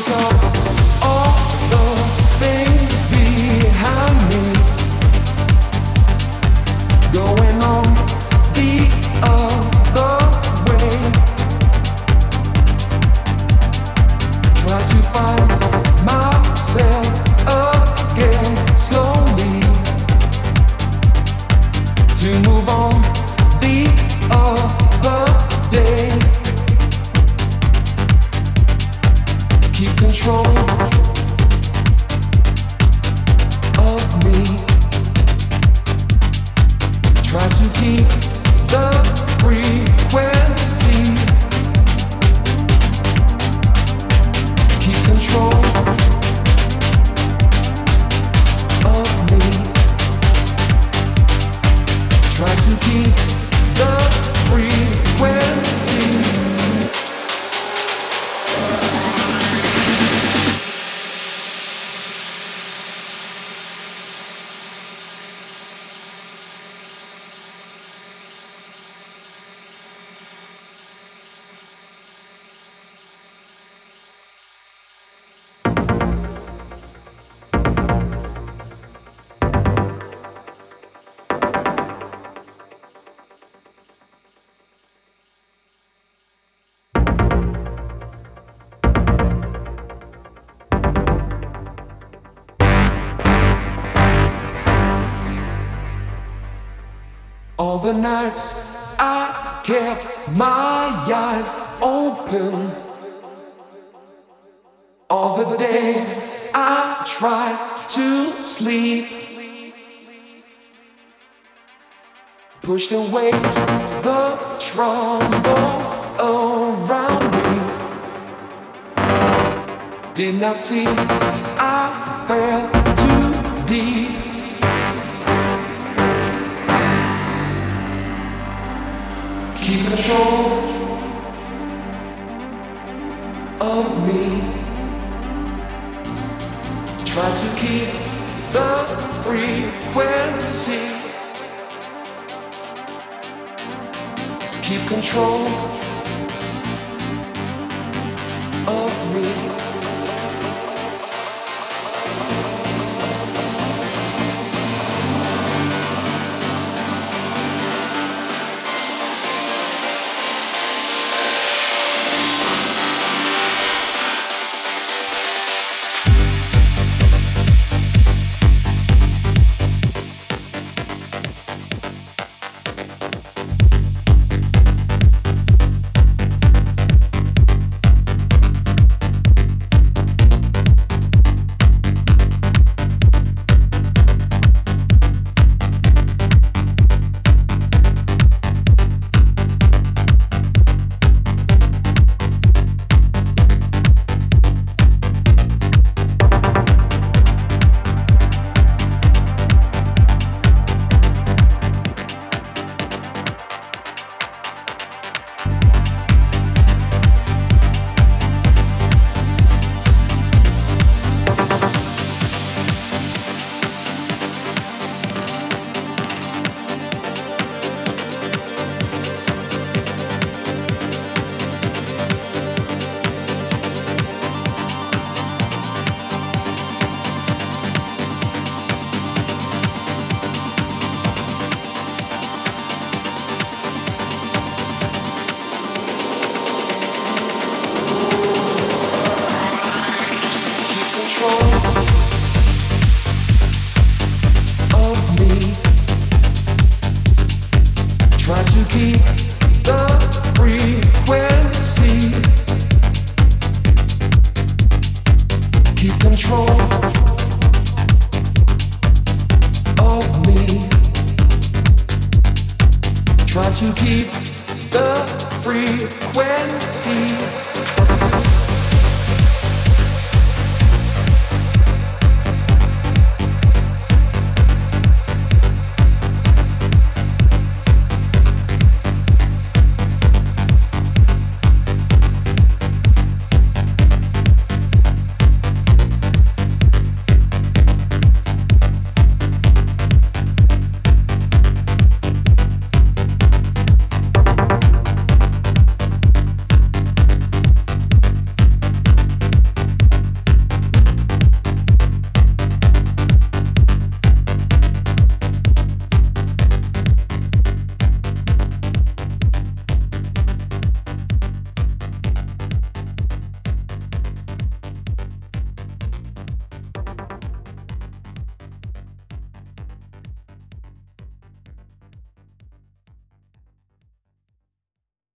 go, go. Sleep. Pushed away the troubles around me. Did not see I fell too deep. Keep control of me. Try to keep the frequency. Keep control of me.